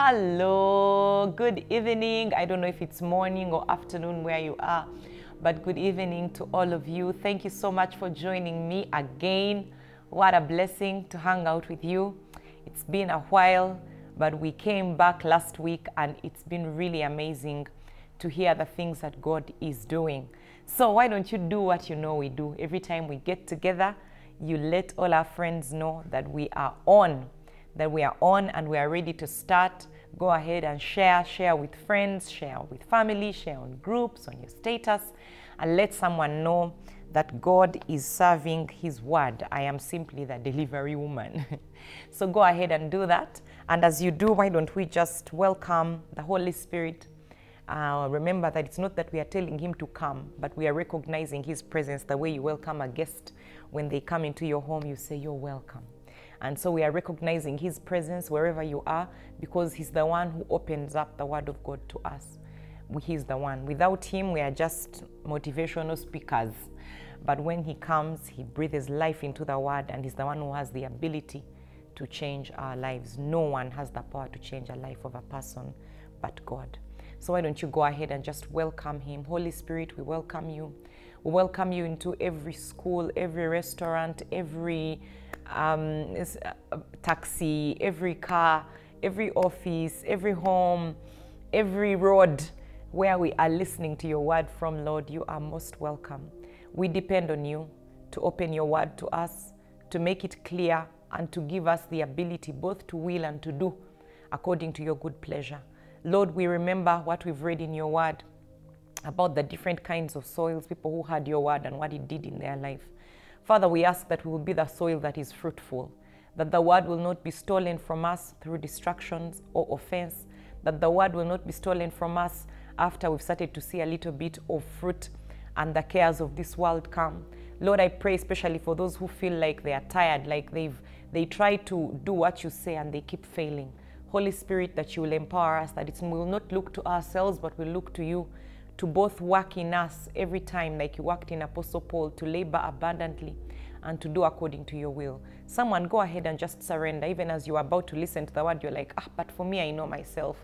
Hello, good evening. I don't know if it's morning or afternoon where you are, but good evening to all of you. Thank you so much for joining me again. What a blessing to hang out with you. It's been a while, but we came back last week and it's been really amazing to hear the things that God is doing. So, why don't you do what you know we do? Every time we get together, you let all our friends know that we are on that we are on and we are ready to start, go ahead and share. Share with friends, share with family, share on groups, on your status, and let someone know that God is serving His word. I am simply the delivery woman. so go ahead and do that. And as you do, why don't we just welcome the Holy Spirit? Uh, remember that it's not that we are telling Him to come, but we are recognizing His presence the way you welcome a guest. When they come into your home, you say, You're welcome. And so we are recognizing His presence wherever you are because He's the one who opens up the Word of God to us. He's the one. Without Him, we are just motivational speakers. But when He comes, He breathes life into the Word, and He's the one who has the ability to change our lives. No one has the power to change a life of a person but God. So why don't you go ahead and just welcome Him? Holy Spirit, we welcome you. We welcome you into every school, every restaurant, every um, taxi, every car, every office, every home, every road where we are listening to your word from, Lord, you are most welcome. We depend on you to open your word to us, to make it clear, and to give us the ability both to will and to do according to your good pleasure. Lord, we remember what we've read in your word about the different kinds of soils, people who had your word and what it did in their life. Father, we ask that we will be the soil that is fruitful, that the word will not be stolen from us through distractions or offense, that the word will not be stolen from us after we've started to see a little bit of fruit and the cares of this world come. Lord, I pray especially for those who feel like they are tired, like they've they try to do what you say and they keep failing. Holy Spirit, that you will empower us, that it will not look to ourselves, but will look to you to both work in us every time, like you worked in Apostle Paul, to labor abundantly and to do according to your will. Someone go ahead and just surrender. Even as you're about to listen to the word, you're like, ah, but for me, I know myself.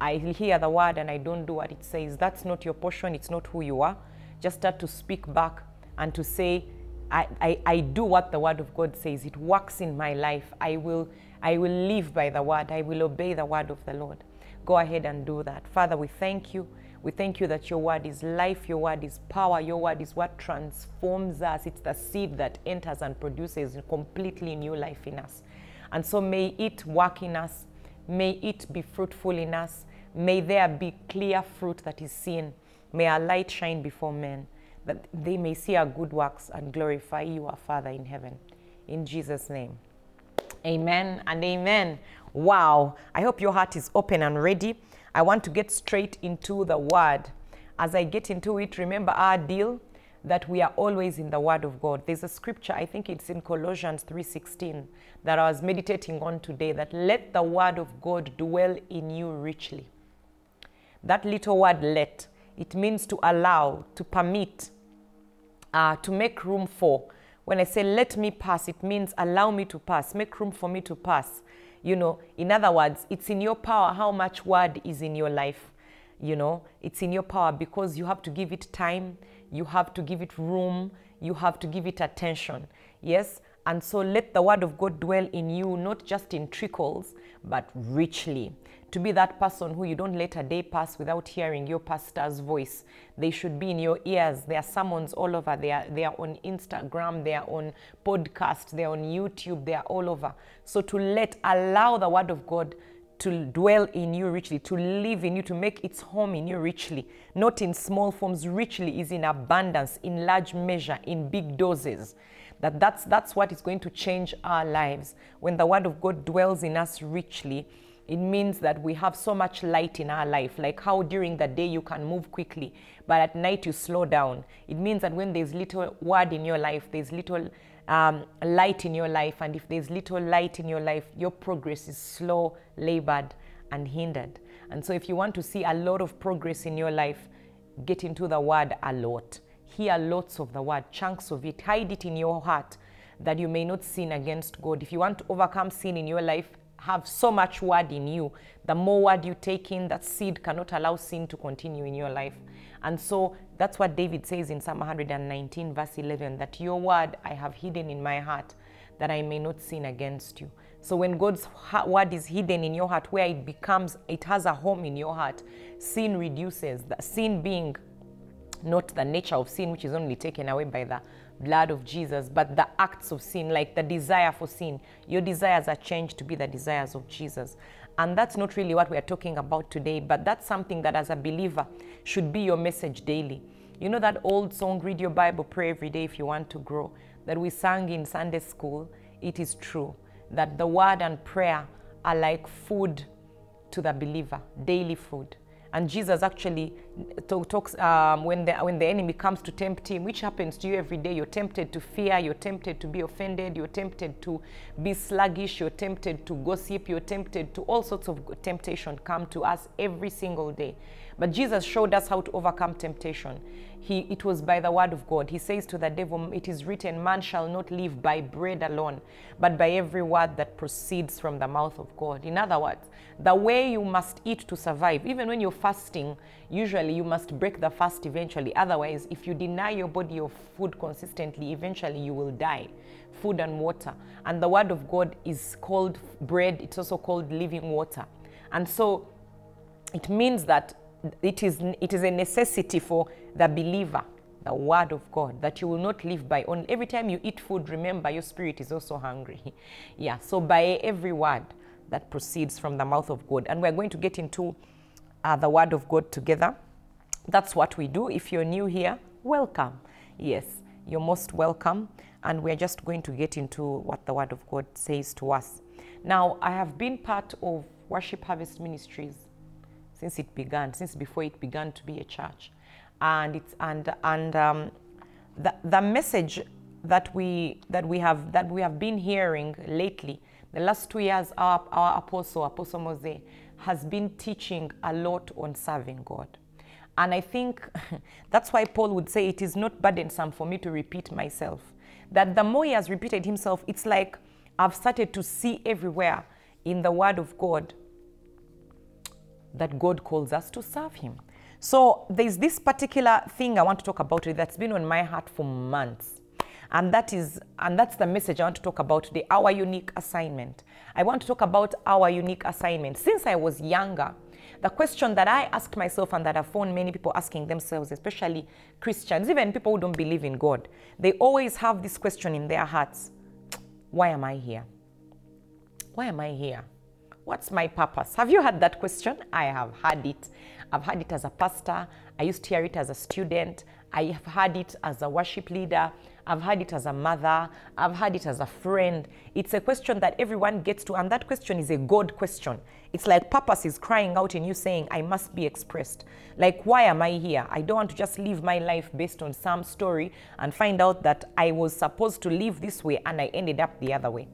I hear the word and I don't do what it says. That's not your portion, it's not who you are. Just start to speak back and to say, I, I, I do what the word of God says. It works in my life. I will, I will live by the word. I will obey the word of the Lord. Go ahead and do that. Father, we thank you we thank you that your word is life, your word is power, your word is what transforms us. It's the seed that enters and produces completely new life in us. And so may it work in us, may it be fruitful in us, may there be clear fruit that is seen. May our light shine before men, that they may see our good works and glorify you, our Father in heaven. In Jesus' name. Amen and amen. Wow. I hope your heart is open and ready I want to get straight into the word. As I get into it, remember our deal that we are always in the word of God. There's a scripture, I think it's in Colossians 3:16 that I was meditating on today that let the word of God dwell in you richly. That little word let, it means to allow, to permit, uh, to make room for. When I say let me pass, it means allow me to pass, make room for me to pass. You know, in other words, it's in your power how much word is in your life. You know, it's in your power because you have to give it time, you have to give it room, you have to give it attention. Yes? And so let the word of God dwell in you, not just in trickles, but richly to be that person who you don't let a day pass without hearing your pastor's voice. They should be in your ears. There are sermons all over. They are, they are on Instagram, they are on podcast, they are on YouTube, they are all over. So to let, allow the word of God to dwell in you richly, to live in you, to make its home in you richly, not in small forms. Richly is in abundance, in large measure, in big doses. That that's that's what is going to change our lives when the word of God dwells in us richly it means that we have so much light in our life, like how during the day you can move quickly, but at night you slow down. It means that when there's little word in your life, there's little um, light in your life, and if there's little light in your life, your progress is slow, labored, and hindered. And so, if you want to see a lot of progress in your life, get into the word a lot. Hear lots of the word, chunks of it, hide it in your heart that you may not sin against God. If you want to overcome sin in your life, have so much word in you. The more word you take in, that seed cannot allow sin to continue in your life. And so that's what David says in Psalm 119, verse 11 that your word I have hidden in my heart that I may not sin against you. So when God's word is hidden in your heart, where it becomes, it has a home in your heart, sin reduces. The sin being not the nature of sin, which is only taken away by the blood of Jesus, but the acts of sin, like the desire for sin. Your desires are changed to be the desires of Jesus. And that's not really what we are talking about today, but that's something that as a believer should be your message daily. You know that old song, Read Your Bible, Pray Every Day if you want to grow, that we sang in Sunday school? It is true that the word and prayer are like food to the believer, daily food. And Jesus actually talks um, when, the, when the enemy comes to tempt him, which happens to you every day. You're tempted to fear, you're tempted to be offended, you're tempted to be sluggish, you're tempted to gossip, you're tempted to all sorts of temptation come to us every single day. But Jesus showed us how to overcome temptation. He, it was by the word of God. He says to the devil, It is written, Man shall not live by bread alone, but by every word that proceeds from the mouth of God. In other words, the way you must eat to survive, even when you're fasting, usually you must break the fast eventually. Otherwise, if you deny your body your food consistently, eventually you will die. Food and water. And the word of God is called bread, it's also called living water. And so it means that it is, it is a necessity for the believer, the word of God, that you will not live by only. Every time you eat food, remember your spirit is also hungry. yeah, so by every word that proceeds from the mouth of God. And we're going to get into uh, the word of God together. That's what we do. If you're new here, welcome. Yes, you're most welcome. And we're just going to get into what the word of God says to us. Now, I have been part of Worship Harvest Ministries since it began, since before it began to be a church. And it's and and um, the, the message that we that we have that we have been hearing lately, the last two years, our, our apostle, Apostle Mose, has been teaching a lot on serving God. And I think that's why Paul would say it is not burdensome for me to repeat myself. That the more he has repeated himself, it's like I've started to see everywhere in the Word of God that God calls us to serve Him. So there's this particular thing I want to talk about that's been on my heart for months. And that is, and that's the message I want to talk about today, our unique assignment. I want to talk about our unique assignment. Since I was younger, the question that I asked myself and that I've found many people asking themselves, especially Christians, even people who don't believe in God, they always have this question in their hearts Why am I here? Why am I here? What's my purpose? Have you had that question? I have had it. I've had it as a pastor. I used to hear it as a student. I have had it as a worship leader. I've had it as a mother. I've had it as a friend. It's a question that everyone gets to, and that question is a God question. It's like purpose is crying out in you saying, I must be expressed. Like, why am I here? I don't want to just live my life based on some story and find out that I was supposed to live this way and I ended up the other way.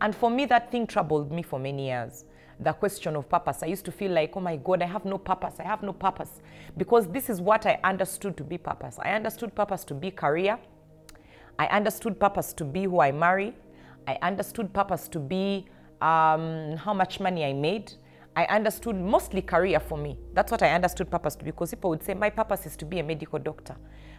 And for me, that thing troubled me for many years the question of purpose. I used to feel like, oh my God, I have no purpose. I have no purpose. Because this is what I understood to be purpose. I understood purpose to be career. I understood purpose to be who I marry. I understood purpose to be um, how much money I made. I understood mostly career for me. That's what I understood purpose to be because people would say, My purpose is to be a medical doctor.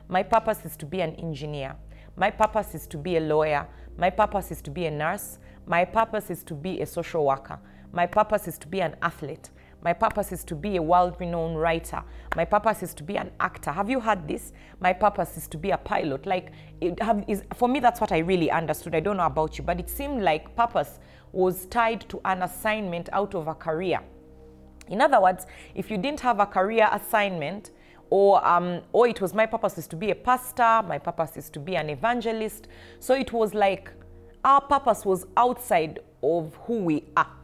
My purpose is to be an engineer. My purpose is to be a lawyer. My purpose is to be a nurse. My purpose is to be a social worker. My purpose is to be an athlete. My purpose is to be a world renowned writer. My purpose is to be an actor. Have you heard this? My purpose is to be a pilot. Like, have, is, for me, that's what I really understood. I don't know about you, but it seemed like purpose was tied to an assignment out of a career. In other words, if you didn't have a career assignment, or um, or it was my purpose is to be a pastor, my purpose is to be an evangelist. So it was like our purpose was outside of who we are.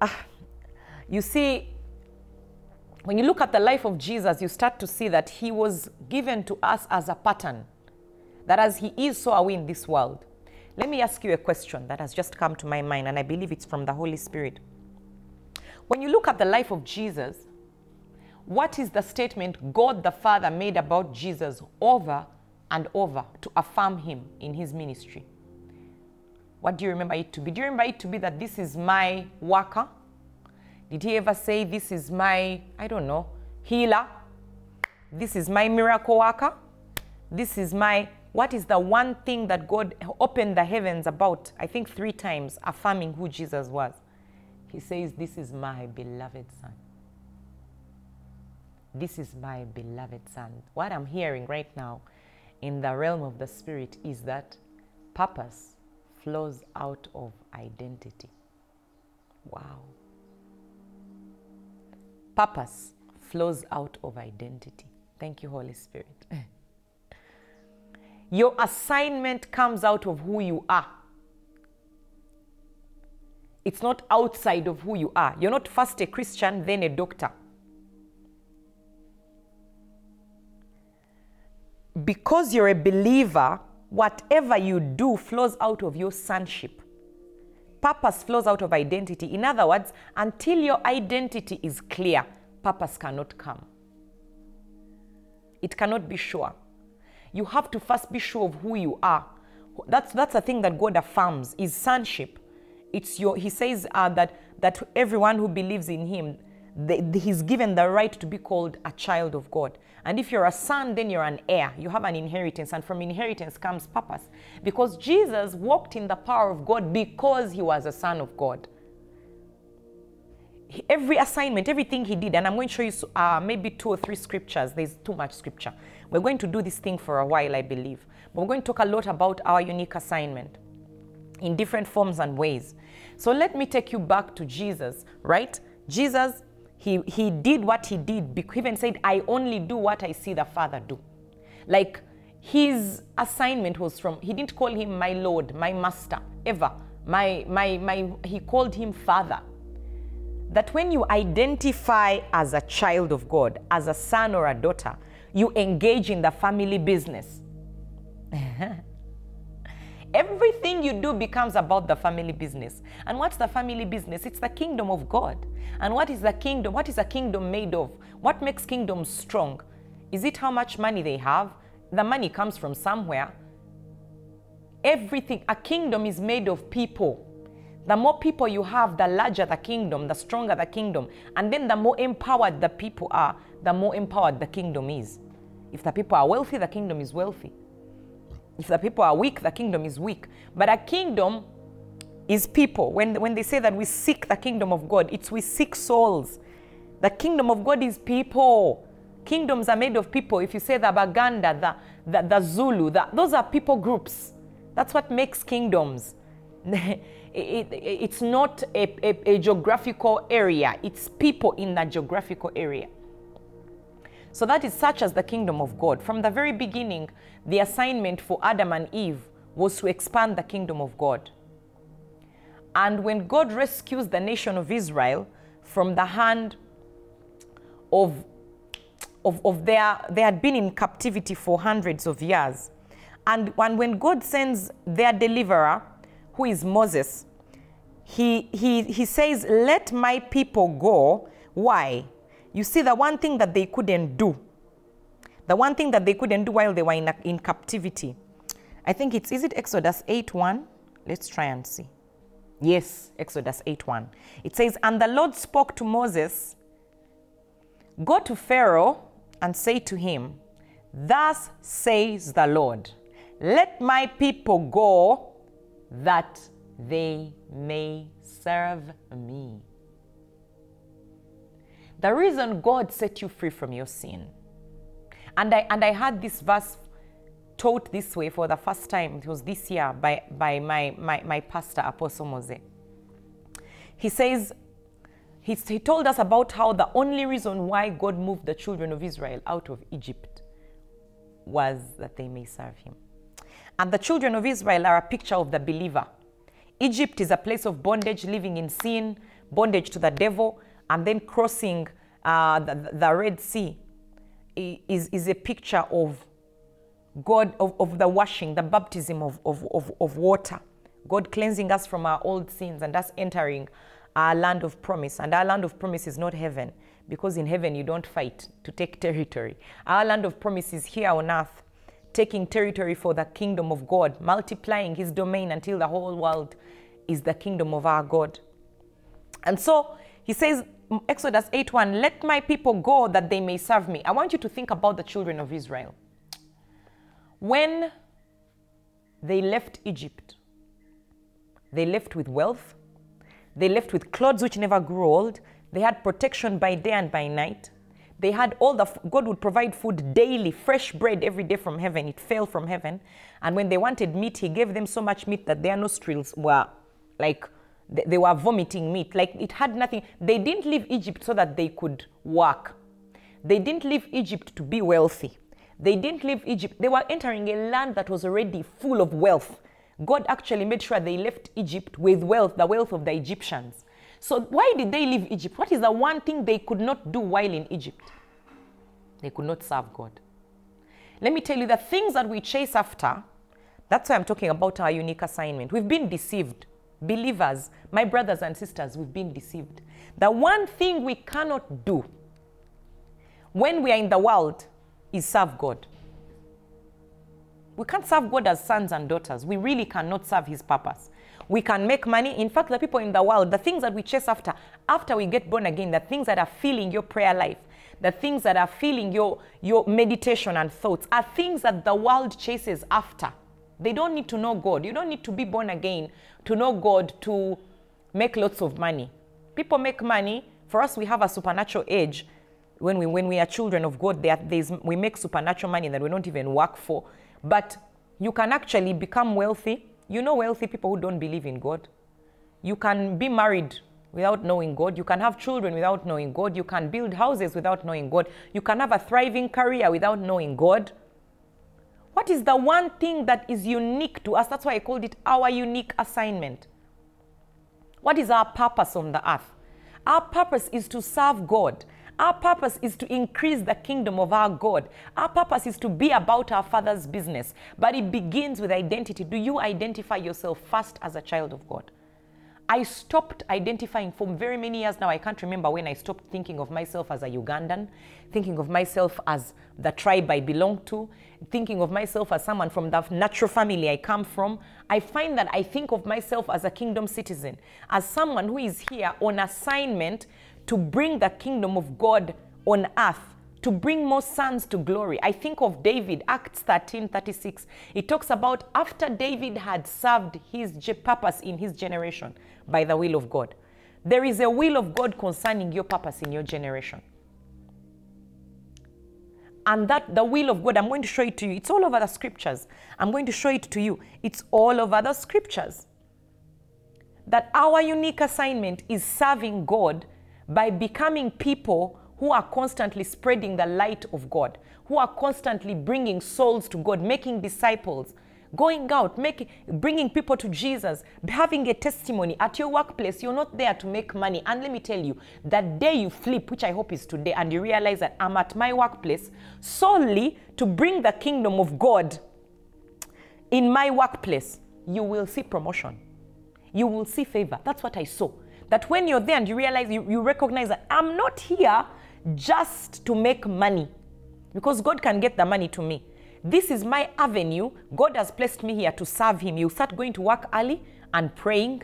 Ah, you see, when you look at the life of Jesus, you start to see that he was given to us as a pattern. That as he is, so are we in this world. Let me ask you a question that has just come to my mind, and I believe it's from the Holy Spirit. When you look at the life of Jesus, what is the statement God the Father made about Jesus over and over to affirm him in his ministry? What do you remember it to be? Do you remember it to be that this is my worker? Did he ever say, This is my, I don't know, healer? This is my miracle worker? This is my, what is the one thing that God opened the heavens about? I think three times, affirming who Jesus was. He says, This is my beloved son. This is my beloved son. What I'm hearing right now in the realm of the spirit is that purpose flows out of identity. Wow. Purpose flows out of identity. Thank you, Holy Spirit. Your assignment comes out of who you are. It's not outside of who you are. You're not first a Christian, then a doctor. Because you're a believer, whatever you do flows out of your sonship. Purpose flows out of identity. In other words, until your identity is clear, purpose cannot come. It cannot be sure. You have to first be sure of who you are. That's that's the thing that God affirms is sonship. It's your. He says uh, that that everyone who believes in Him, he's given the right to be called a child of God. And if you're a son, then you're an heir. You have an inheritance, and from inheritance comes purpose. Because Jesus walked in the power of God because he was a son of God. Every assignment, everything he did, and I'm going to show you uh, maybe two or three scriptures. There's too much scripture. We're going to do this thing for a while, I believe. But we're going to talk a lot about our unique assignment in different forms and ways. So let me take you back to Jesus, right? Jesus he, he did what he did. He even said, I only do what I see the Father do. Like his assignment was from, he didn't call him my Lord, my Master, ever. My, my, my, he called him Father. That when you identify as a child of God, as a son or a daughter, you engage in the family business. Everything you do becomes about the family business. And what's the family business? It's the kingdom of God. And what is the kingdom? What is a kingdom made of? What makes kingdoms strong? Is it how much money they have? The money comes from somewhere. Everything, a kingdom is made of people. The more people you have, the larger the kingdom, the stronger the kingdom. And then the more empowered the people are, the more empowered the kingdom is. If the people are wealthy, the kingdom is wealthy. If the people are weak, the kingdom is weak. But a kingdom is people. When, when they say that we seek the kingdom of God, it's we seek souls. The kingdom of God is people. Kingdoms are made of people. If you say the Baganda, the, the, the Zulu, the, those are people groups. That's what makes kingdoms. it, it, it's not a, a, a geographical area, it's people in that geographical area. So that is such as the kingdom of God. From the very beginning, the assignment for Adam and Eve was to expand the kingdom of God. And when God rescues the nation of Israel from the hand of, of, of their, they had been in captivity for hundreds of years. And, and when God sends their deliverer, who is Moses, he, he, he says, Let my people go. Why? You see, the one thing that they couldn't do, the one thing that they couldn't do while they were in, in captivity, I think it's, is it Exodus 8 1? Let's try and see. Yes, Exodus 8 1. It says, And the Lord spoke to Moses, Go to Pharaoh and say to him, Thus says the Lord, let my people go that they may serve me. The reason God set you free from your sin. And I, and I had this verse taught this way for the first time. It was this year by, by my, my, my pastor, Apostle Mose. He says, he, he told us about how the only reason why God moved the children of Israel out of Egypt was that they may serve him. And the children of Israel are a picture of the believer. Egypt is a place of bondage, living in sin, bondage to the devil, and then crossing uh, the, the, Red Sea is, is a picture of God, of, of the washing, the baptism of, of, of, of water. God cleansing us from our old sins and us entering our land of promise. And our land of promise is not heaven, because in heaven you don't fight to take territory. Our land of promise is here on earth taking territory for the kingdom of God, multiplying his domain until the whole world is the kingdom of our God. And so he says, Exodus 8 1, let my people go that they may serve me. I want you to think about the children of Israel. When they left Egypt, they left with wealth, they left with clothes which never grew old, they had protection by day and by night. They had all the, God would provide food daily, fresh bread every day from heaven. It fell from heaven. And when they wanted meat, He gave them so much meat that their nostrils were like, they were vomiting meat. Like it had nothing. They didn't leave Egypt so that they could work. They didn't leave Egypt to be wealthy. They didn't leave Egypt. They were entering a land that was already full of wealth. God actually made sure they left Egypt with wealth, the wealth of the Egyptians. So, why did they leave Egypt? What is the one thing they could not do while in Egypt? They could not serve God. Let me tell you the things that we chase after, that's why I'm talking about our unique assignment. We've been deceived. Believers, my brothers and sisters, we've been deceived. The one thing we cannot do when we are in the world is serve God. We can't serve God as sons and daughters. We really cannot serve His purpose. We can make money. In fact, the people in the world, the things that we chase after, after we get born again, the things that are filling your prayer life, the things that are filling your, your meditation and thoughts, are things that the world chases after. They don't need to know God. You don't need to be born again to know God to make lots of money. People make money. For us, we have a supernatural age. When we, when we are children of God, there, we make supernatural money that we don't even work for. But you can actually become wealthy you know wealthy people who don't believe in God. You can be married without knowing God. You can have children without knowing God. You can build houses without knowing God. You can have a thriving career without knowing God. What is the one thing that is unique to us? That's why I called it our unique assignment. What is our purpose on the earth? Our purpose is to serve God. Our purpose is to increase the kingdom of our God. Our purpose is to be about our Father's business. But it begins with identity. Do you identify yourself first as a child of God? I stopped identifying for very many years now. I can't remember when I stopped thinking of myself as a Ugandan, thinking of myself as the tribe I belong to, thinking of myself as someone from the natural family I come from. I find that I think of myself as a kingdom citizen, as someone who is here on assignment to bring the kingdom of God on earth to bring more sons to glory. I think of David, Acts 13 36. It talks about after David had served his purpose in his generation by the will of God. There is a will of God concerning your purpose in your generation. And that the will of God, I'm going to show it to you. It's all over the scriptures. I'm going to show it to you. It's all over the scriptures. That our unique assignment is serving God by becoming people who are constantly spreading the light of God, who are constantly bringing souls to God, making disciples, going out, making, bringing people to Jesus, having a testimony at your workplace. You're not there to make money. And let me tell you, that day you flip, which I hope is today, and you realize that I'm at my workplace solely to bring the kingdom of God in my workplace, you will see promotion. You will see favor. That's what I saw. That when you're there and you realize, you, you recognize that I'm not here just to make money because God can get the money to me. This is my avenue. God has placed me here to serve Him. You start going to work early and praying.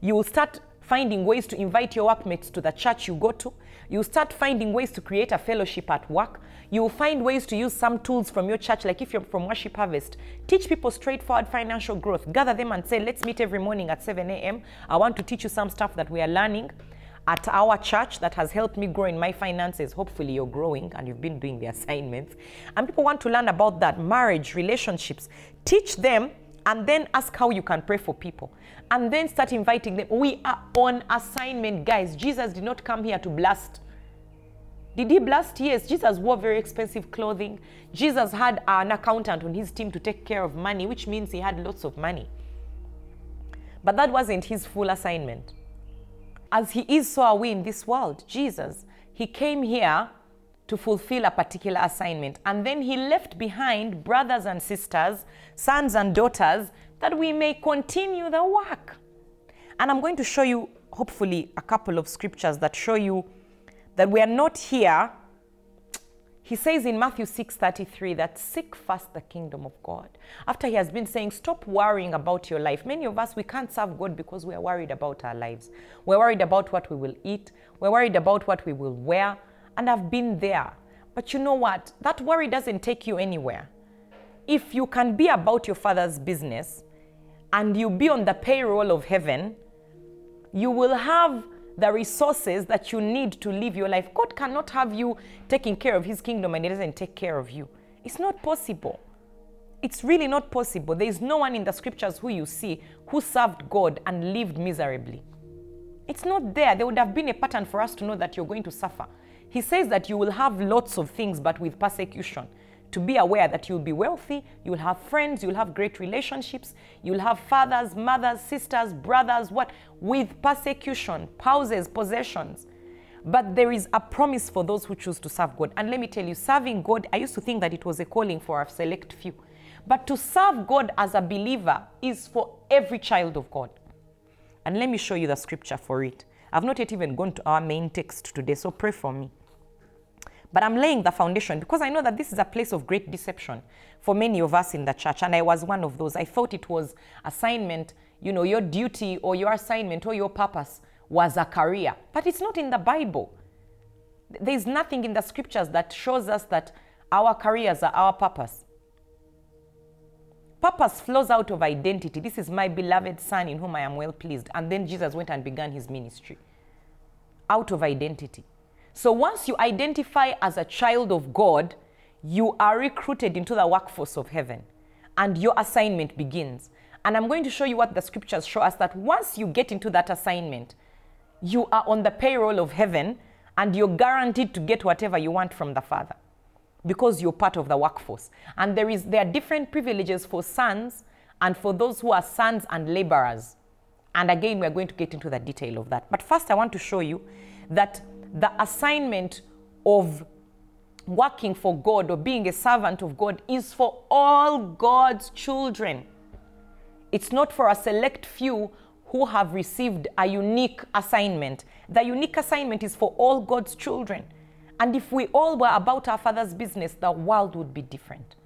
You will start finding ways to invite your workmates to the church you go to. You start finding ways to create a fellowship at work. You will find ways to use some tools from your church, like if you're from Worship Harvest. Teach people straightforward financial growth. Gather them and say, let's meet every morning at 7 a.m. I want to teach you some stuff that we are learning at our church that has helped me grow in my finances. Hopefully, you're growing and you've been doing the assignments. And people want to learn about that marriage, relationships. Teach them and then ask how you can pray for people. And then start inviting them. We are on assignment, guys. Jesus did not come here to blast. Did he blast? Yes. Jesus wore very expensive clothing. Jesus had an accountant on his team to take care of money, which means he had lots of money. But that wasn't his full assignment. As he is, so are we in this world. Jesus, he came here to fulfill a particular assignment. And then he left behind brothers and sisters, sons and daughters, that we may continue the work. And I'm going to show you, hopefully, a couple of scriptures that show you that we are not here. He says in Matthew 6:33 that seek first the kingdom of God. After he has been saying stop worrying about your life. Many of us we can't serve God because we are worried about our lives. We're worried about what we will eat. We're worried about what we will wear. And I've been there. But you know what? That worry doesn't take you anywhere. If you can be about your father's business and you be on the payroll of heaven, you will have the resources that you need to live your life. God cannot have you taking care of His kingdom and He doesn't take care of you. It's not possible. It's really not possible. There is no one in the scriptures who you see who served God and lived miserably. It's not there. There would have been a pattern for us to know that you're going to suffer. He says that you will have lots of things, but with persecution to be aware that you'll be wealthy, you'll have friends, you'll have great relationships, you'll have fathers, mothers, sisters, brothers, what? With persecution, houses, possessions. But there is a promise for those who choose to serve God. And let me tell you, serving God, I used to think that it was a calling for a select few. But to serve God as a believer is for every child of God. And let me show you the scripture for it. I've not yet even gone to our main text today, so pray for me. But I'm laying the foundation because I know that this is a place of great deception for many of us in the church. And I was one of those. I thought it was assignment, you know, your duty or your assignment or your purpose was a career. But it's not in the Bible. There's nothing in the scriptures that shows us that our careers are our purpose. Purpose flows out of identity. This is my beloved son in whom I am well pleased. And then Jesus went and began his ministry out of identity. So once you identify as a child of God, you are recruited into the workforce of heaven and your assignment begins. And I'm going to show you what the scriptures show us that once you get into that assignment, you are on the payroll of heaven and you're guaranteed to get whatever you want from the Father because you're part of the workforce. And there is there are different privileges for sons and for those who are sons and laborers. And again, we're going to get into the detail of that. But first, I want to show you that the assignment of working for God or being a servant of God is for all God's children. It's not for a select few who have received a unique assignment. The unique assignment is for all God's children. And if we all were about our Father's business, the world would be different.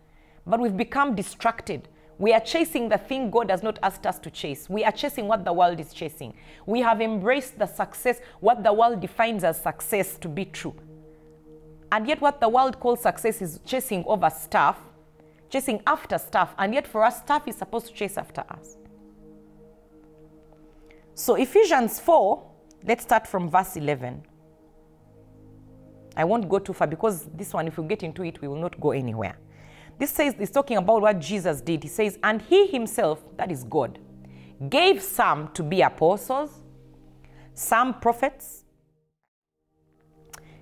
But we've become distracted we are chasing the thing God has not asked us to chase. We are chasing what the world is chasing. We have embraced the success, what the world defines as success to be true. And yet, what the world calls success is chasing over stuff, chasing after stuff. And yet, for us, stuff is supposed to chase after us. So, Ephesians 4, let's start from verse 11. I won't go too far because this one, if we get into it, we will not go anywhere. This says, is talking about what Jesus did. He says, and he himself, that is God, gave some to be apostles, some prophets.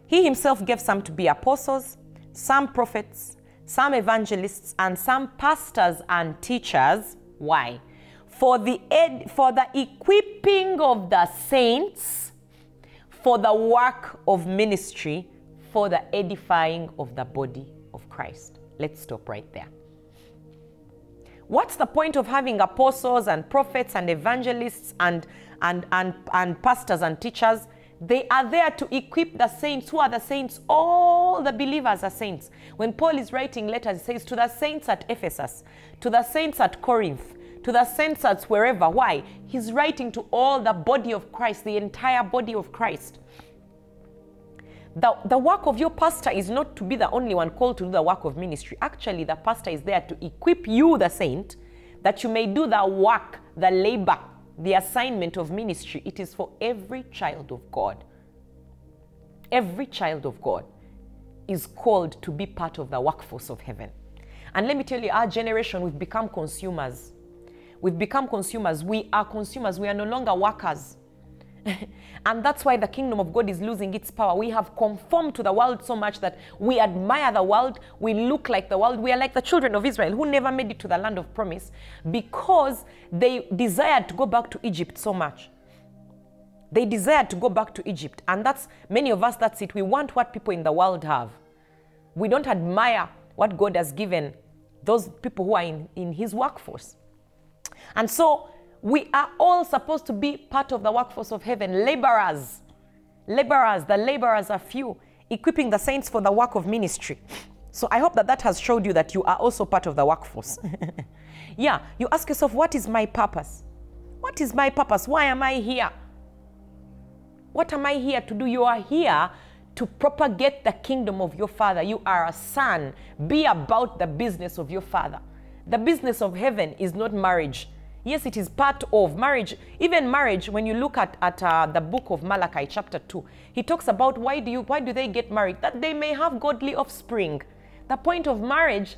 He himself gave some to be apostles, some prophets, some evangelists, and some pastors and teachers. Why? For the, ed- for the equipping of the saints, for the work of ministry, for the edifying of the body of Christ. Let's stop right there. What's the point of having apostles and prophets and evangelists and, and, and, and pastors and teachers? They are there to equip the saints. Who are the saints? All the believers are saints. When Paul is writing letters, he says, To the saints at Ephesus, to the saints at Corinth, to the saints at wherever. Why? He's writing to all the body of Christ, the entire body of Christ. The, the work of your pastor is not to be the only one called to do the work of ministry. Actually, the pastor is there to equip you, the saint, that you may do the work, the labor, the assignment of ministry. It is for every child of God. Every child of God is called to be part of the workforce of heaven. And let me tell you, our generation, we've become consumers. We've become consumers. We are consumers. We are no longer workers. and that's why the kingdom of God is losing its power. We have conformed to the world so much that we admire the world, we look like the world. We are like the children of Israel who never made it to the land of promise because they desired to go back to Egypt so much. They desired to go back to Egypt. And that's many of us, that's it. We want what people in the world have. We don't admire what God has given those people who are in, in His workforce. And so we are all supposed to be part of the workforce of heaven, laborers. Laborers, the laborers are few. equipping the saints for the work of ministry. So I hope that that has showed you that you are also part of the workforce. yeah, you ask yourself, what is my purpose? What is my purpose? Why am I here? What am I here to do? You are here to propagate the kingdom of your father. You are a son. Be about the business of your father. The business of heaven is not marriage. Yes, it is part of marriage. Even marriage, when you look at, at uh, the book of Malachi, chapter 2, he talks about why do, you, why do they get married? That they may have godly offspring. The point of marriage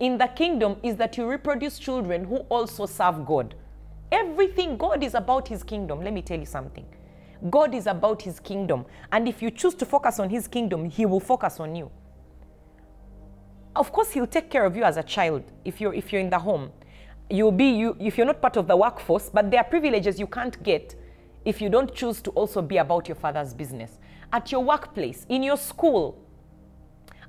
in the kingdom is that you reproduce children who also serve God. Everything, God is about his kingdom. Let me tell you something. God is about his kingdom. And if you choose to focus on his kingdom, he will focus on you. Of course, he'll take care of you as a child if you're, if you're in the home. You'll be, you, if you're not part of the workforce, but there are privileges you can't get if you don't choose to also be about your father's business. At your workplace, in your school,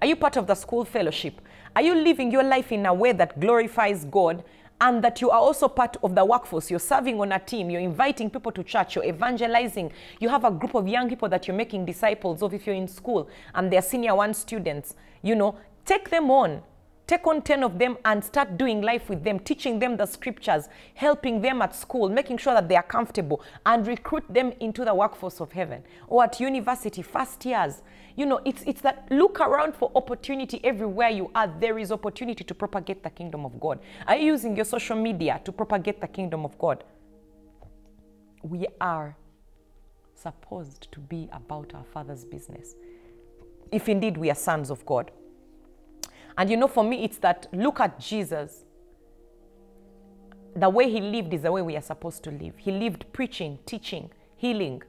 are you part of the school fellowship? Are you living your life in a way that glorifies God and that you are also part of the workforce. You're serving on a team, you're inviting people to church, you're evangelizing. You have a group of young people that you're making disciples of if you're in school and they're senior one students. You know, take them on. Take on 10 of them and start doing life with them, teaching them the scriptures, helping them at school, making sure that they are comfortable, and recruit them into the workforce of heaven. Or at university, first years. You know, it's, it's that look around for opportunity everywhere you are. There is opportunity to propagate the kingdom of God. Are you using your social media to propagate the kingdom of God? We are supposed to be about our Father's business. If indeed we are sons of God. And you know, for me, it's that look at Jesus. The way he lived is the way we are supposed to live. He lived preaching, teaching, healing.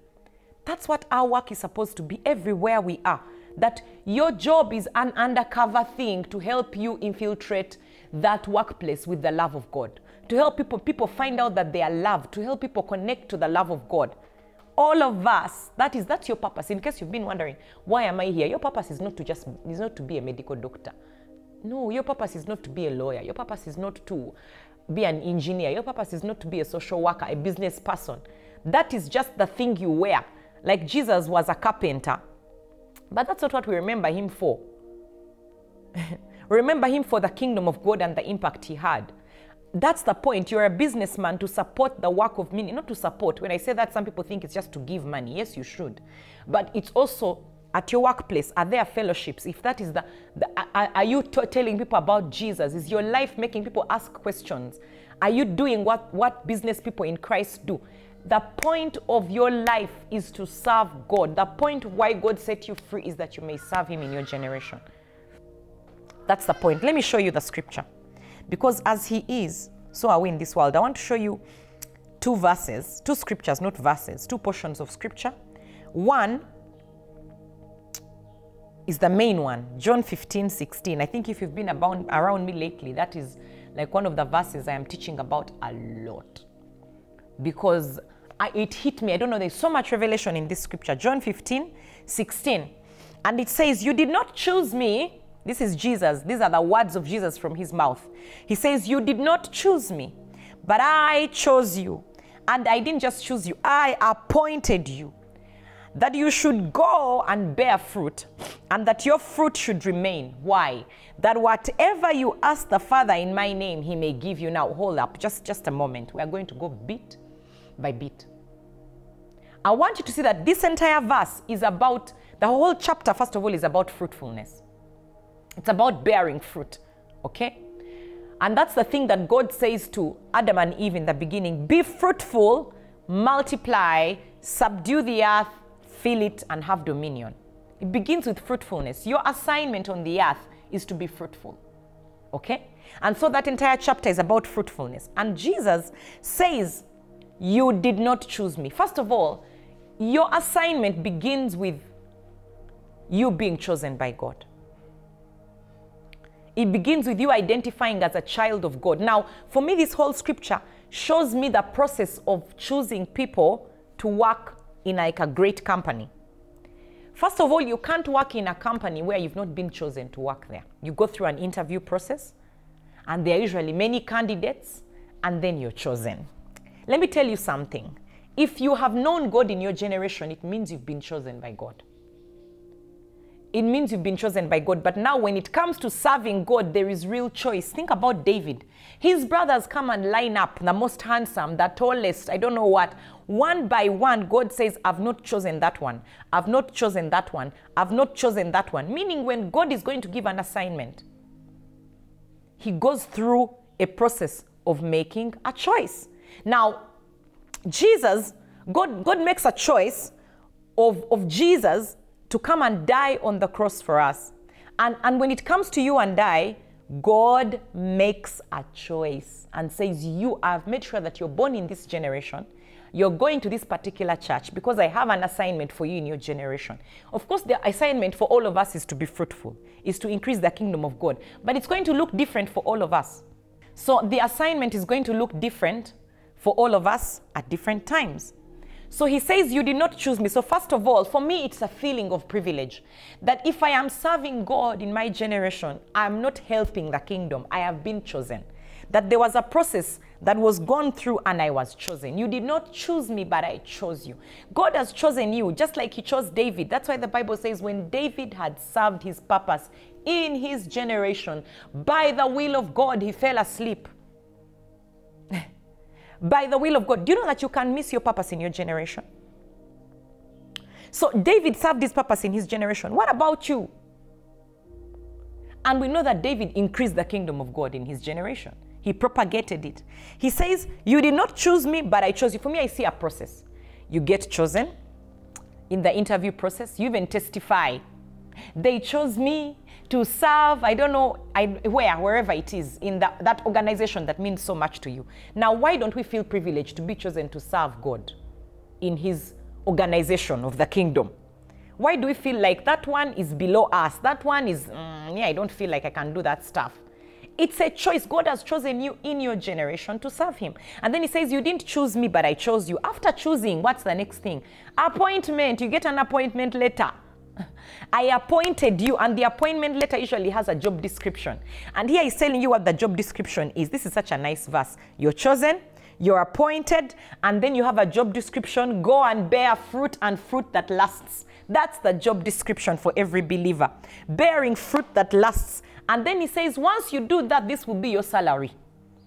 That's what our work is supposed to be everywhere we are. That your job is an undercover thing to help you infiltrate that workplace with the love of God, to help people people find out that they are loved, to help people connect to the love of God. All of us, that is that's your purpose. In case you've been wondering, why am I here? Your purpose is not to just is not to be a medical doctor. No, your purpose is not to be a lawyer. Your purpose is not to be an engineer. Your purpose is not to be a social worker, a business person. That is just the thing you wear. Like Jesus was a carpenter. But that's not what we remember him for. remember him for the kingdom of God and the impact he had. That's the point. You're a businessman to support the work of ministry. Not to support. When I say that, some people think it's just to give money. Yes, you should. But it's also at your workplace are there fellowships? If that is the, the are, are, you t- telling people about jesus? Is your life making people ask questions? Are you doing what what business people in christ do? The point of your life is to serve god. The point why god set you free is that you may serve him in your generation. That's the point. Let me show you the scripture. Because as he is so are we in this world. I want to show you two verses two scriptures not verses two portions of scripture. One is the main one john 15 16 i think if you've been about, around me lately that is like one of the verses i am teaching about a lot. Because I, it hit me i don't know there's so much revelation in this scripture john 15 16 and it says you did not choose me this is jesus these are the words of jesus from his mouth. He says you did not choose me but i chose you. And i didn't just choose you i appointed you that you should go and bear fruit, and that your fruit should remain. Why? That whatever you ask the Father in my name, he may give you. Now, hold up, just, just a moment. We are going to go bit by bit. I want you to see that this entire verse is about, the whole chapter, first of all, is about fruitfulness. It's about bearing fruit, okay? And that's the thing that God says to Adam and Eve in the beginning be fruitful, multiply, subdue the earth, fill it, and have dominion. It begins with fruitfulness. Your assignment on the earth is to be fruitful. Okay? And so that entire chapter is about fruitfulness. And Jesus says, You did not choose me. First of all, your assignment begins with you being chosen by God. It begins with you identifying as a child of God. Now, for me, this whole scripture shows me the process of choosing people to work in like a great company. First of all, you can't work in a company where you've not been chosen to work there. You go through an interview process, and there are usually many candidates, and then you're chosen. Let me tell you something. If you have known God in your generation, it means you've been chosen by God. It means you've been chosen by God. But now, when it comes to serving God, there is real choice. Think about David. His brothers come and line up the most handsome, the tallest, I don't know what. One by one, God says, I've not chosen that one. I've not chosen that one. I've not chosen that one. Meaning, when God is going to give an assignment, He goes through a process of making a choice. Now, Jesus, God, God makes a choice of, of Jesus to come and die on the cross for us. And, and when it comes to you and I, God makes a choice and says, You have made sure that you're born in this generation. You're going to this particular church because I have an assignment for you in your generation. Of course, the assignment for all of us is to be fruitful, is to increase the kingdom of God. But it's going to look different for all of us. So the assignment is going to look different for all of us at different times. So he says, You did not choose me. So, first of all, for me, it's a feeling of privilege that if I am serving God in my generation, I'm not helping the kingdom. I have been chosen. That there was a process that was gone through and I was chosen. You did not choose me, but I chose you. God has chosen you, just like He chose David. That's why the Bible says, when David had served his purpose in his generation, by the will of God, he fell asleep by the will of God. Do you know that you can miss your purpose in your generation? So David served his purpose in his generation. What about you? And we know that David increased the kingdom of God in his generation. He propagated it. He says, You did not choose me, but I chose you. For me, I see a process. You get chosen in the interview process, you even testify. They chose me to serve, I don't know I, where, wherever it is, in the, that organization that means so much to you. Now, why don't we feel privileged to be chosen to serve God in His organization of the kingdom? Why do we feel like that one is below us? That one is, mm, yeah, I don't feel like I can do that stuff. It's a choice. God has chosen you in your generation to serve Him. And then He says, You didn't choose me, but I chose you. After choosing, what's the next thing? Appointment. You get an appointment letter. I appointed you, and the appointment letter usually has a job description. And here he's telling you what the job description is. This is such a nice verse. You're chosen, you're appointed, and then you have a job description go and bear fruit and fruit that lasts. That's the job description for every believer. Bearing fruit that lasts. And then he says, once you do that, this will be your salary.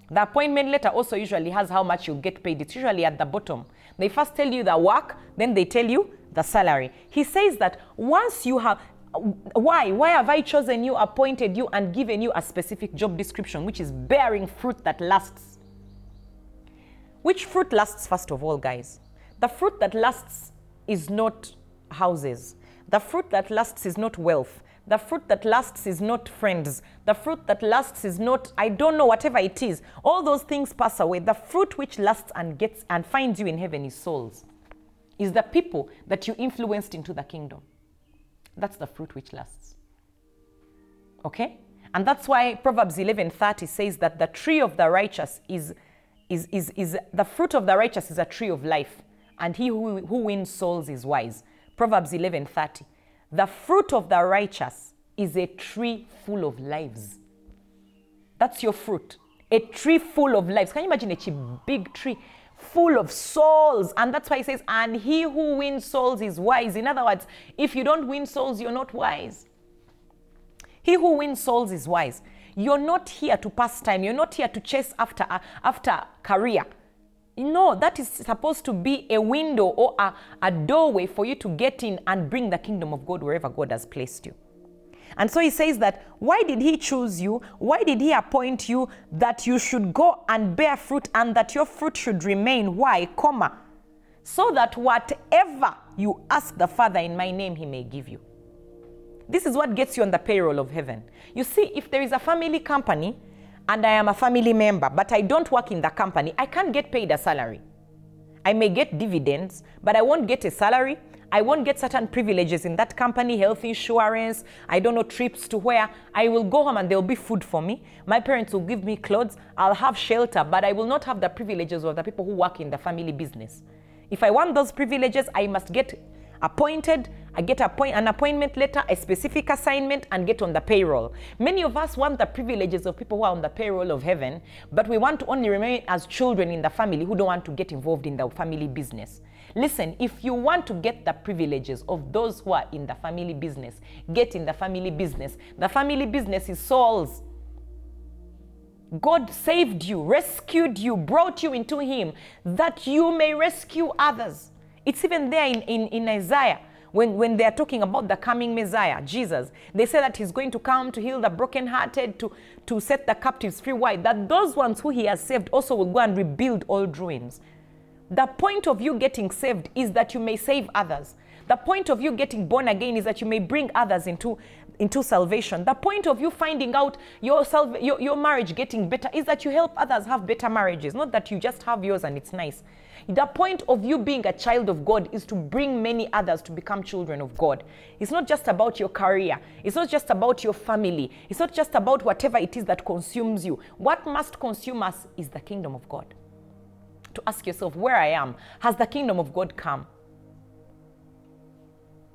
The appointment letter also usually has how much you get paid. It's usually at the bottom. They first tell you the work, then they tell you the salary. He says that once you have, why? Why have I chosen you, appointed you, and given you a specific job description, which is bearing fruit that lasts? Which fruit lasts, first of all, guys? The fruit that lasts is not houses. The fruit that lasts is not wealth. The fruit that lasts is not friends. The fruit that lasts is not, I don't know, whatever it is. All those things pass away. The fruit which lasts and gets and finds you in heaven is souls is the people that you influenced into the kingdom. That's the fruit which lasts. Okay? And that's why Proverbs 11:30 says that the tree of the righteous is, is, is, is the fruit of the righteous is a tree of life, and he who, who wins souls is wise. Proverbs 11:30. The fruit of the righteous is a tree full of lives. That's your fruit. A tree full of lives. Can you imagine a big tree? Full of souls. And that's why he says, and he who wins souls is wise. In other words, if you don't win souls, you're not wise. He who wins souls is wise. You're not here to pass time. You're not here to chase after, uh, after career. No, that is supposed to be a window or a, a doorway for you to get in and bring the kingdom of God wherever God has placed you. And so he says that why did he choose you? Why did he appoint you that you should go and bear fruit and that your fruit should remain? Why, comma, so that whatever you ask the Father in my name, he may give you. This is what gets you on the payroll of heaven. You see, if there is a family company and I am a family member, but I don't work in the company, I can't get paid a salary. I may get dividends, but I won't get a salary. I won't get certain privileges in that company, health insurance, I don't know, trips to where. I will go home and there will be food for me. My parents will give me clothes. I'll have shelter, but I will not have the privileges of the people who work in the family business. If I want those privileges, I must get appointed, I get appoint, an appointment letter, a specific assignment, and get on the payroll. Many of us want the privileges of people who are on the payroll of heaven, but we want to only remain as children in the family who don't want to get involved in the family business. Listen, if you want to get the privileges of those who are in the family business, get in the family business. The family business is souls. God saved you, rescued you, brought you into Him that you may rescue others. It's even there in, in, in Isaiah when, when they're talking about the coming Messiah, Jesus. They say that He's going to come to heal the brokenhearted, to, to set the captives free. Why? That those ones who He has saved also will go and rebuild old ruins. The point of you getting saved is that you may save others. The point of you getting born again is that you may bring others into, into salvation. The point of you finding out your, salva- your, your marriage getting better is that you help others have better marriages, not that you just have yours and it's nice. The point of you being a child of God is to bring many others to become children of God. It's not just about your career, it's not just about your family, it's not just about whatever it is that consumes you. What must consume us is the kingdom of God. To ask yourself, where I am, has the kingdom of God come?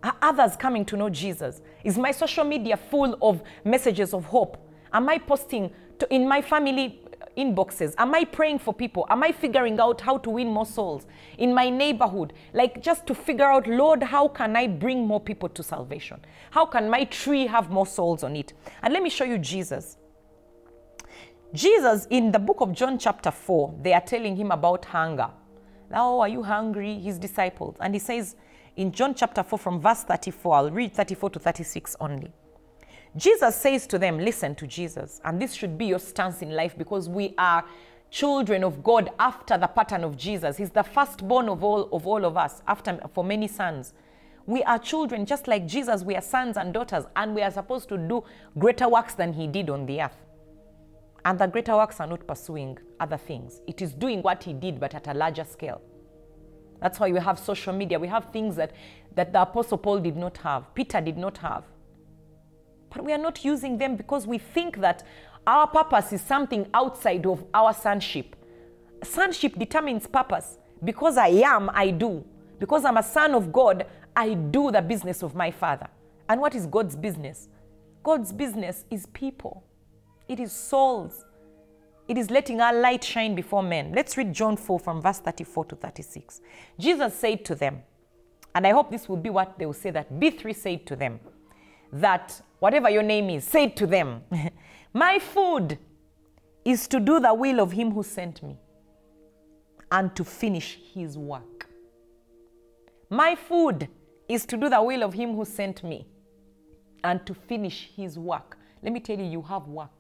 Are others coming to know Jesus? Is my social media full of messages of hope? Am I posting to, in my family uh, inboxes? Am I praying for people? Am I figuring out how to win more souls in my neighborhood? Like just to figure out, Lord, how can I bring more people to salvation? How can my tree have more souls on it? And let me show you Jesus. Jesus, in the book of John, chapter 4, they are telling him about hunger. Oh, are you hungry? His disciples. And he says in John chapter 4, from verse 34, I'll read 34 to 36 only. Jesus says to them, Listen to Jesus. And this should be your stance in life because we are children of God after the pattern of Jesus. He's the firstborn of all of all of us, after for many sons. We are children just like Jesus. We are sons and daughters, and we are supposed to do greater works than he did on the earth. And the greater works are not pursuing other things. It is doing what he did, but at a larger scale. That's why we have social media. We have things that, that the Apostle Paul did not have, Peter did not have. But we are not using them because we think that our purpose is something outside of our sonship. Sonship determines purpose. Because I am, I do. Because I'm a son of God, I do the business of my Father. And what is God's business? God's business is people, it is souls. It is letting our light shine before men. Let's read John 4 from verse 34 to 36. Jesus said to them, and I hope this will be what they will say that Bee3 said to them, that whatever your name is, say to them, My food is to do the will of him who sent me and to finish his work. My food is to do the will of him who sent me and to finish his work. Let me tell you, you have work.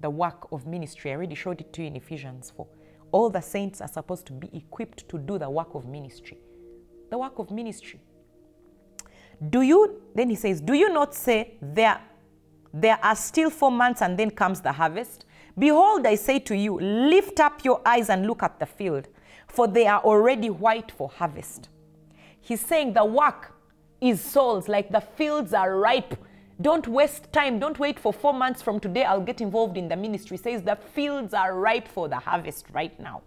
The work of ministry. I already showed it to you in Ephesians 4. All the saints are supposed to be equipped to do the work of ministry. The work of ministry. Do you, then he says, Do you not say there, there are still four months and then comes the harvest? Behold, I say to you, lift up your eyes and look at the field, for they are already white for harvest. He's saying the work is souls, like the fields are ripe. Don't waste time. Don't wait for four months from today. I'll get involved in the ministry. Says the fields are ripe for the harvest right now.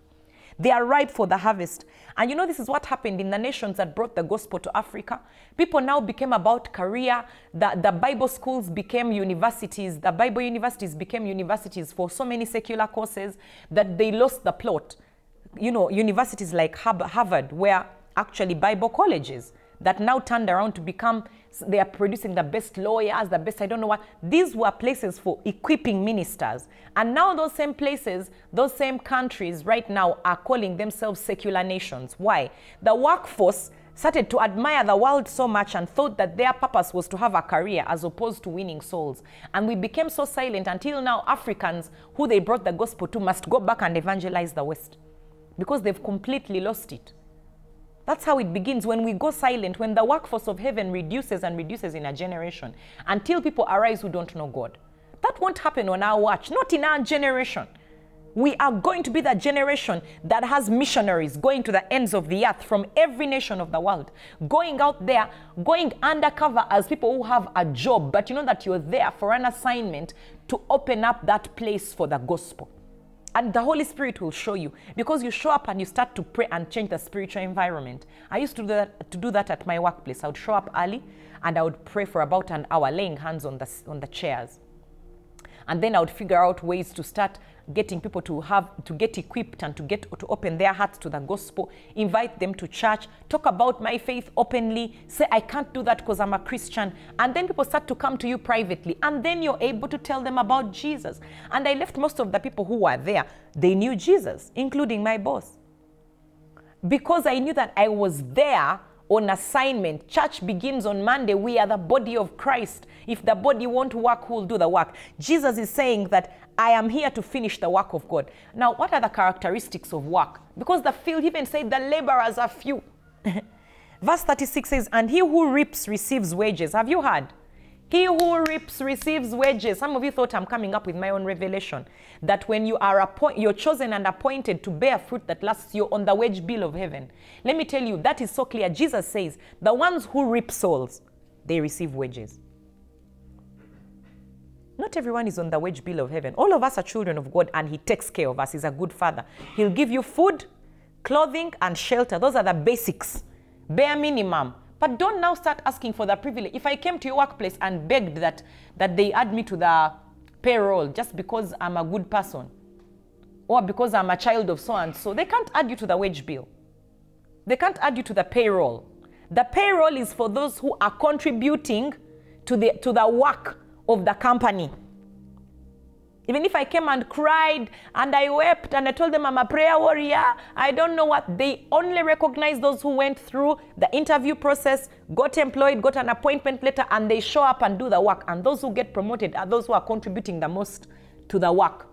They are ripe for the harvest. And you know, this is what happened in the nations that brought the gospel to Africa. People now became about career. The, the Bible schools became universities. The Bible universities became universities for so many secular courses that they lost the plot. You know, universities like Harvard were actually Bible colleges that now turned around to become they are producing the best lawyers, the best, I don't know what. These were places for equipping ministers. And now, those same places, those same countries right now are calling themselves secular nations. Why? The workforce started to admire the world so much and thought that their purpose was to have a career as opposed to winning souls. And we became so silent until now, Africans who they brought the gospel to must go back and evangelize the West because they've completely lost it. That's how it begins when we go silent, when the workforce of heaven reduces and reduces in a generation until people arise who don't know God. That won't happen on our watch, not in our generation. We are going to be the generation that has missionaries going to the ends of the earth from every nation of the world, going out there, going undercover as people who have a job, but you know that you're there for an assignment to open up that place for the gospel. And the Holy Spirit will show you because you show up and you start to pray and change the spiritual environment. I used to do that, to do that at my workplace. I would show up early and I would pray for about an hour, laying hands on the, on the chairs. And then I would figure out ways to start getting people to have to get equipped and to get to open their hearts to the gospel invite them to church talk about my faith openly say i can't do that because i'm a christian. And then people start to come to you privately. And then you're able to tell them about jesus. And i left most of the people who were there they knew jesus including my boss. Because I knew that I was there on assignment. Church begins on Monday. We are the body of Christ. If the body won't work, who will do the work? Jesus is saying that I am here to finish the work of God. Now, what are the characteristics of work? Because the field even said the laborers are few. Verse 36 says, And he who reaps receives wages. Have you heard? He who reaps receives wages. Some of you thought I'm coming up with my own revelation that when you are appoint, you're chosen and appointed to bear fruit that lasts, you're on the wage bill of heaven. Let me tell you, that is so clear. Jesus says, the ones who reap souls, they receive wages. Not everyone is on the wage bill of heaven. All of us are children of God, and He takes care of us. He's a good father. He'll give you food, clothing, and shelter. Those are the basics, bare minimum. But don't now start asking for the privilege. If I came to your workplace and begged that, that they add me to the payroll just because I'm a good person or because I'm a child of so and so, they can't add you to the wage bill. They can't add you to the payroll. The payroll is for those who are contributing to the, to the work of the company. Even if I came and cried and I wept and I told them I'm a prayer warrior, I don't know what. They only recognize those who went through the interview process, got employed, got an appointment letter, and they show up and do the work. And those who get promoted are those who are contributing the most to the work.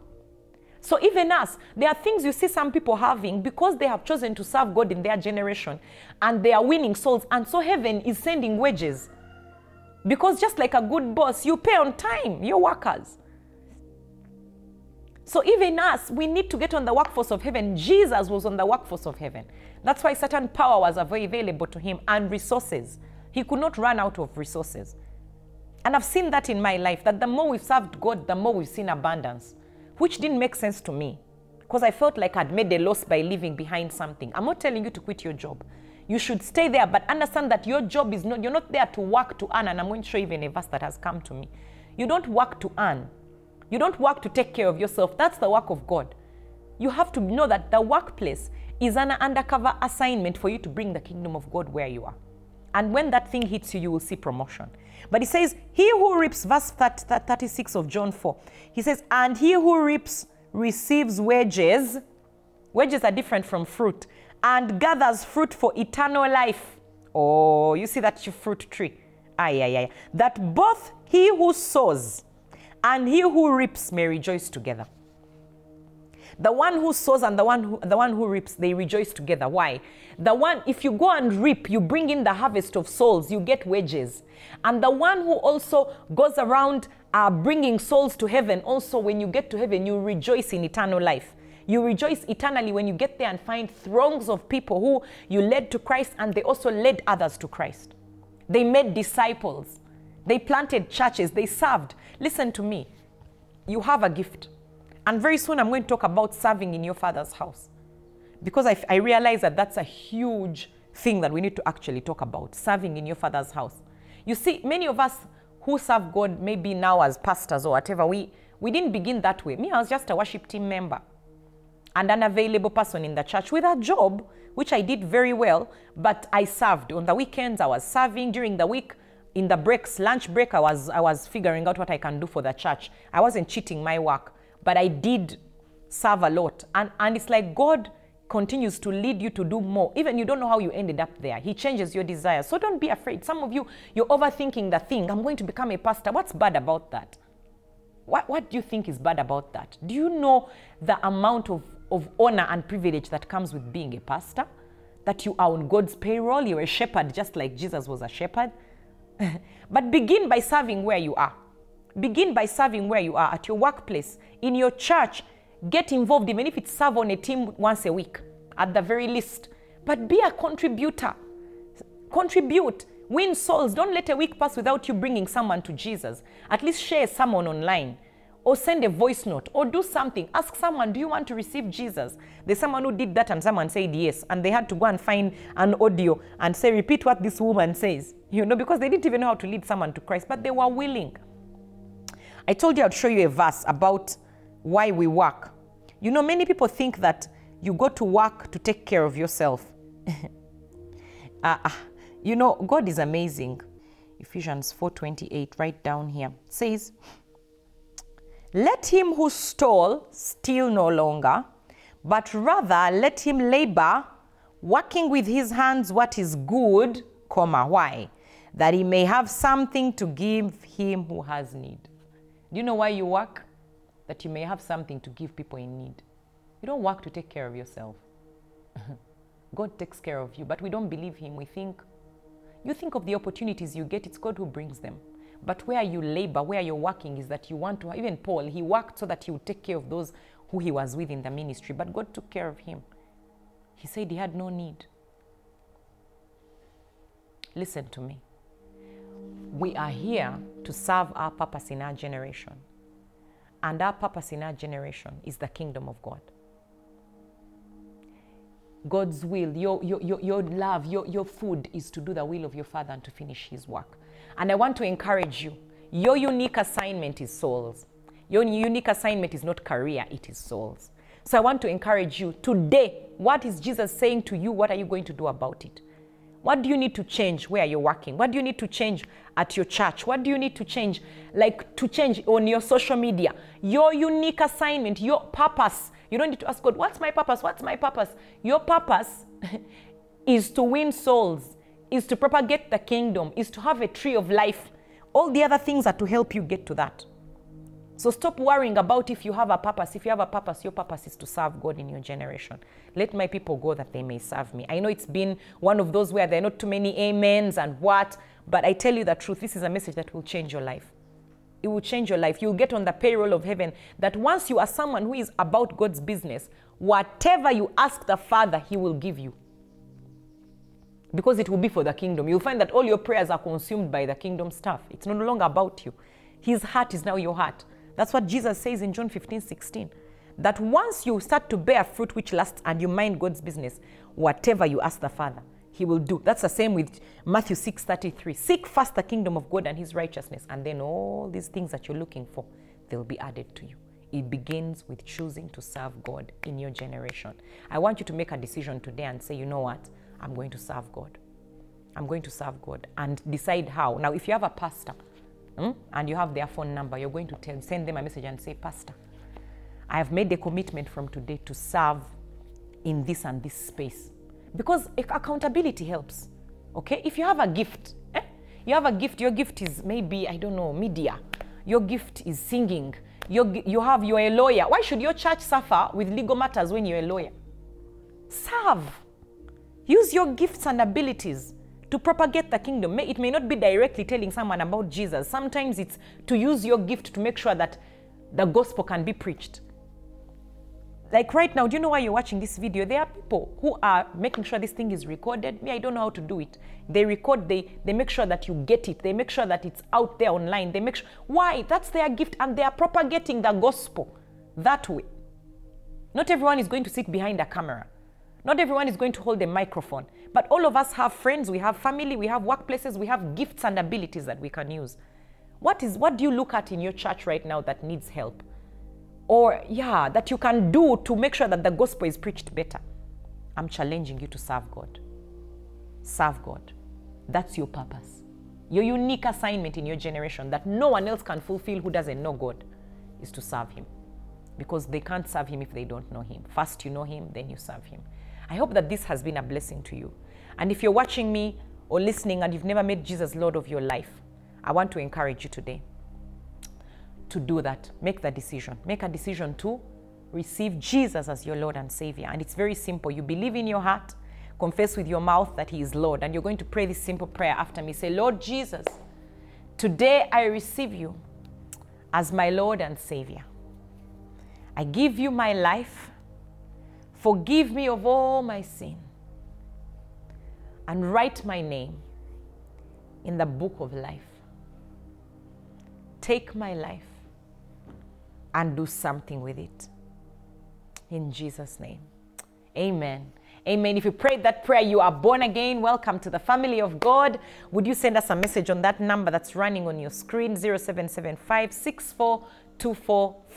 So even us, there are things you see some people having because they have chosen to serve God in their generation and they are winning souls. And so heaven is sending wages. Because just like a good boss, you pay on time your workers. So even us, we need to get on the workforce of heaven. Jesus was on the workforce of heaven. That's why certain power was available to him and resources. He could not run out of resources. And I've seen that in my life that the more we've served God, the more we've seen abundance, which didn't make sense to me because I felt like I'd made a loss by leaving behind something. I'm not telling you to quit your job. You should stay there, but understand that your job is not, you're not there to work to earn. And I'm going to show you even a verse that has come to me. You don't work to earn, you don't work to take care of yourself. That's the work of God. You have to know that the workplace is an undercover assignment for you to bring the kingdom of God where you are. And when that thing hits you, you will see promotion. But he says, He who reaps, verse 36 of John 4, he says, And he who reaps receives wages. Wages are different from fruit, and gathers fruit for eternal life. Oh, you see that fruit tree? Aye, aye, aye. That both he who sows and he who reaps may rejoice together. The one who sows and the one who, the one who reaps, they rejoice together. Why? The one, if you go and reap, you bring in the harvest of souls, you get wages. And the one who also goes around uh, bringing souls to heaven, also when you get to heaven, you rejoice in eternal life. You rejoice eternally when you get there and find throngs of people who you led to Christ and they also led others to Christ. They made disciples. They planted churches. They served. Listen to me. You have a gift. And very soon I'm going to talk about serving in your father's house. Because I, I realize that that's a huge thing that we need to actually talk about serving in your father's house. You see, many of us who serve God, maybe now as pastors or whatever, we, we didn't begin that way. Me, I was just a worship team member and an available person in the church with a job, which I did very well, but I served. On the weekends, I was serving. During the week, in the breaks, lunch break, I was, I was figuring out what I can do for the church. I wasn't cheating my work, but I did serve a lot. And, and it's like God continues to lead you to do more. Even you don't know how you ended up there. He changes your desires. So don't be afraid. Some of you, you're overthinking the thing. I'm going to become a pastor. What's bad about that? What, what do you think is bad about that? Do you know the amount of, of honor and privilege that comes with being a pastor? That you are on God's payroll, you're a shepherd just like Jesus was a shepherd. but begin by serving where you are. Begin by serving where you are at your workplace, in your church. Get involved, even if it's serve on a team once a week, at the very least. But be a contributor. Contribute. Win souls. Don't let a week pass without you bringing someone to Jesus. At least share someone online or send a voice note or do something. Ask someone, Do you want to receive Jesus? There's someone who did that and someone said yes. And they had to go and find an audio and say, Repeat what this woman says. You know, because they didn't even know how to lead someone to Christ, but they were willing. I told you I'd show you a verse about why we work. You know, many people think that you go to work to take care of yourself. uh, you know, God is amazing. Ephesians 4:28 right down here says, "Let him who stole steal no longer, but rather let him labor, working with his hands what is good, comma, why? That he may have something to give him who has need." Do you know why you work? That you may have something to give people in need. You don't work to take care of yourself. God takes care of you, but we don't believe him. We think you think of the opportunities you get, it's God who brings them. But where you labor, where you're working, is that you want to, even Paul, he worked so that he would take care of those who he was with in the ministry, but God took care of him. He said he had no need. Listen to me. We are here to serve our purpose in our generation. And our purpose in our generation is the kingdom of God. God's will, your, your, your, your love, your, your food is to do the will of your Father and to finish His work. And I want to encourage you your unique assignment is souls. Your unique assignment is not career, it is souls. So I want to encourage you today. What is Jesus saying to you? What are you going to do about it? What do you need to change where you're working? What do you need to change at your church? What do you need to change, like to change on your social media? Your unique assignment, your purpose. You don't need to ask God, what's my purpose? What's my purpose? Your purpose is to win souls, is to propagate the kingdom, is to have a tree of life. All the other things are to help you get to that. So stop worrying about if you have a purpose. If you have a purpose, your purpose is to serve God in your generation. Let my people go that they may serve me. I know it's been one of those where there are not too many amens and what, but I tell you the truth. This is a message that will change your life. It will change your life. You'll get on the payroll of heaven that once you are someone who is about God's business, whatever you ask the Father, He will give you. Because it will be for the kingdom. You'll find that all your prayers are consumed by the kingdom stuff. It's no longer about you. His heart is now your heart. That's what Jesus says in John 15, 16. That once you start to bear fruit which lasts and you mind God's business, whatever you ask the Father, He will do. That's the same with Matthew 6, 33. Seek first the kingdom of God and His righteousness, and then all these things that you're looking for, they'll be added to you. It begins with choosing to serve God in your generation. I want you to make a decision today and say, you know what? I'm going to serve God. I'm going to serve God and decide how. Now, if you have a pastor, Hmm? and you have their phone number, you're going to tell, send them a message and say, Pastor, I have made a commitment from today to serve in this and this space. Because accountability helps. Okay? If you have a gift, eh? you have a gift, your gift is maybe, I don't know, media. Your gift is singing. You're, you have, you're a lawyer. Why should your church suffer with legal matters when you're a lawyer? Serve. Use your gifts and abilities to propagate the kingdom. It may not be directly telling someone about Jesus. Sometimes it's to use your gift to make sure that the gospel can be preached. Like right now, do you know why you're watching this video? There are people who are making sure this thing is recorded. Me, I don't know how to do it. They record, they, they make sure that you get it. They make sure that it's out there online. They make sure, why? That's their gift and they are propagating the gospel that way. Not everyone is going to sit behind a camera. Not everyone is going to hold a microphone, but all of us have friends, we have family, we have workplaces, we have gifts and abilities that we can use. What is what do you look at in your church right now that needs help? Or yeah, that you can do to make sure that the gospel is preached better? I'm challenging you to serve God. Serve God. That's your purpose. Your unique assignment in your generation that no one else can fulfill who doesn't know God is to serve Him. Because they can't serve Him if they don't know Him. First, you know Him, then you serve Him. I hope that this has been a blessing to you. And if you're watching me or listening and you've never made Jesus Lord of your life, I want to encourage you today to do that. Make that decision. Make a decision to receive Jesus as your Lord and Savior. And it's very simple. You believe in your heart, confess with your mouth that He is Lord. And you're going to pray this simple prayer after me. Say, Lord Jesus, today I receive you as my Lord and Savior. I give you my life. Forgive me of all my sin and write my name in the book of life. Take my life and do something with it. In Jesus' name. Amen. Amen. If you prayed that prayer, you are born again. Welcome to the family of God. Would you send us a message on that number that's running on your screen 0775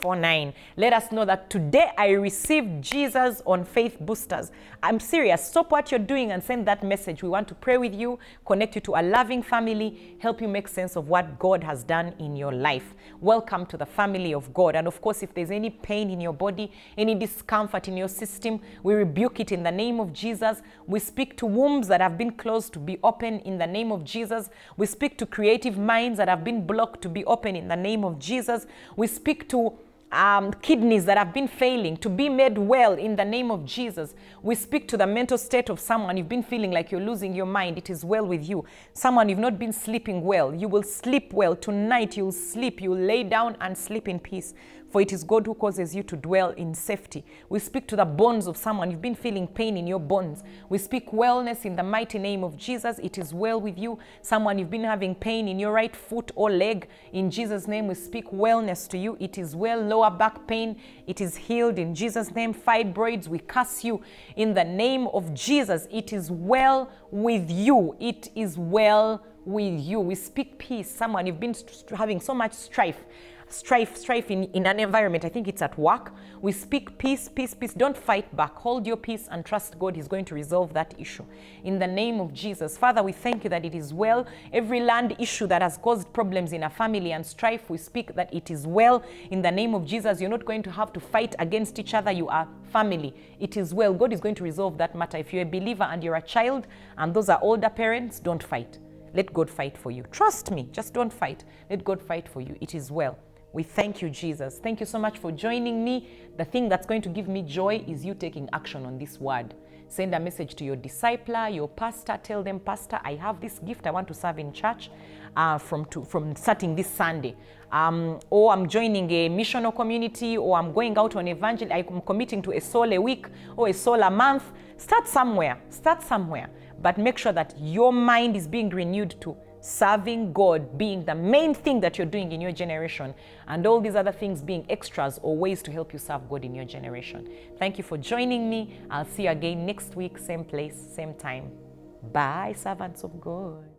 2449. Let us know that today I received Jesus on Faith Boosters. I'm serious. Stop what you're doing and send that message. We want to pray with you, connect you to a loving family, help you make sense of what God has done in your life. Welcome to the family of God. And of course, if there's any pain in your body, any discomfort in your system, we rebuke it in the name of Jesus. We speak to wombs that have been closed to be open in the name of Jesus. We speak to creative minds that have been blocked to be open in the name of Jesus. We speak to um, kidneys that have been failing to be made well in the name of Jesus. We speak to the mental state of someone. You've been feeling like you're losing your mind. It is well with you. Someone you've not been sleeping well. You will sleep well. Tonight you'll sleep. You'll lay down and sleep in peace for it is God who causes you to dwell in safety. We speak to the bones of someone. You've been feeling pain in your bones. We speak wellness in the mighty name of Jesus. It is well with you. Someone you've been having pain in your right foot or leg. In Jesus' name, we speak wellness to you. It is well. Lower back pain, it is healed in Jesus' name. Fibroids, we curse you in the name of Jesus. It is well with you. It is well with you. We speak peace. Someone, you've been having so much strife strife, strife in, in an environment. I think it's at work. We speak peace, peace, peace. Don't fight back. Hold your peace and trust God is going to resolve that issue. In the name of Jesus. Father, we thank you that it is well. Every land issue that has caused problems in a family and strife, we speak that it is well. In the name of Jesus, you're not going to have to fight against each other. You are family. It is well. God is going to resolve that matter. If you're a believer and you're a child and those are older parents, don't fight. Let God fight for you. Trust me, just don't fight. Let God fight for you. It is well. We thank you, Jesus. Thank you so much for joining me. The thing that's going to give me joy is you taking action on this word. Send a message to your discipler, your pastor. Tell them, Pastor, I have this gift I want to serve in church uh, from, to, from starting this Sunday. Um, or I'm joining a missional community, or I'm going out on evangel. I'm committing to a soul a week or a soul a month. Start somewhere. Start somewhere. But make sure that your mind is being renewed to serving God being the main thing that you're doing in your generation, and all these other things being extras or ways to help you serve God in your generation. Thank you for joining me. I'll see you again next week, same place, same time. Bye, servants of God.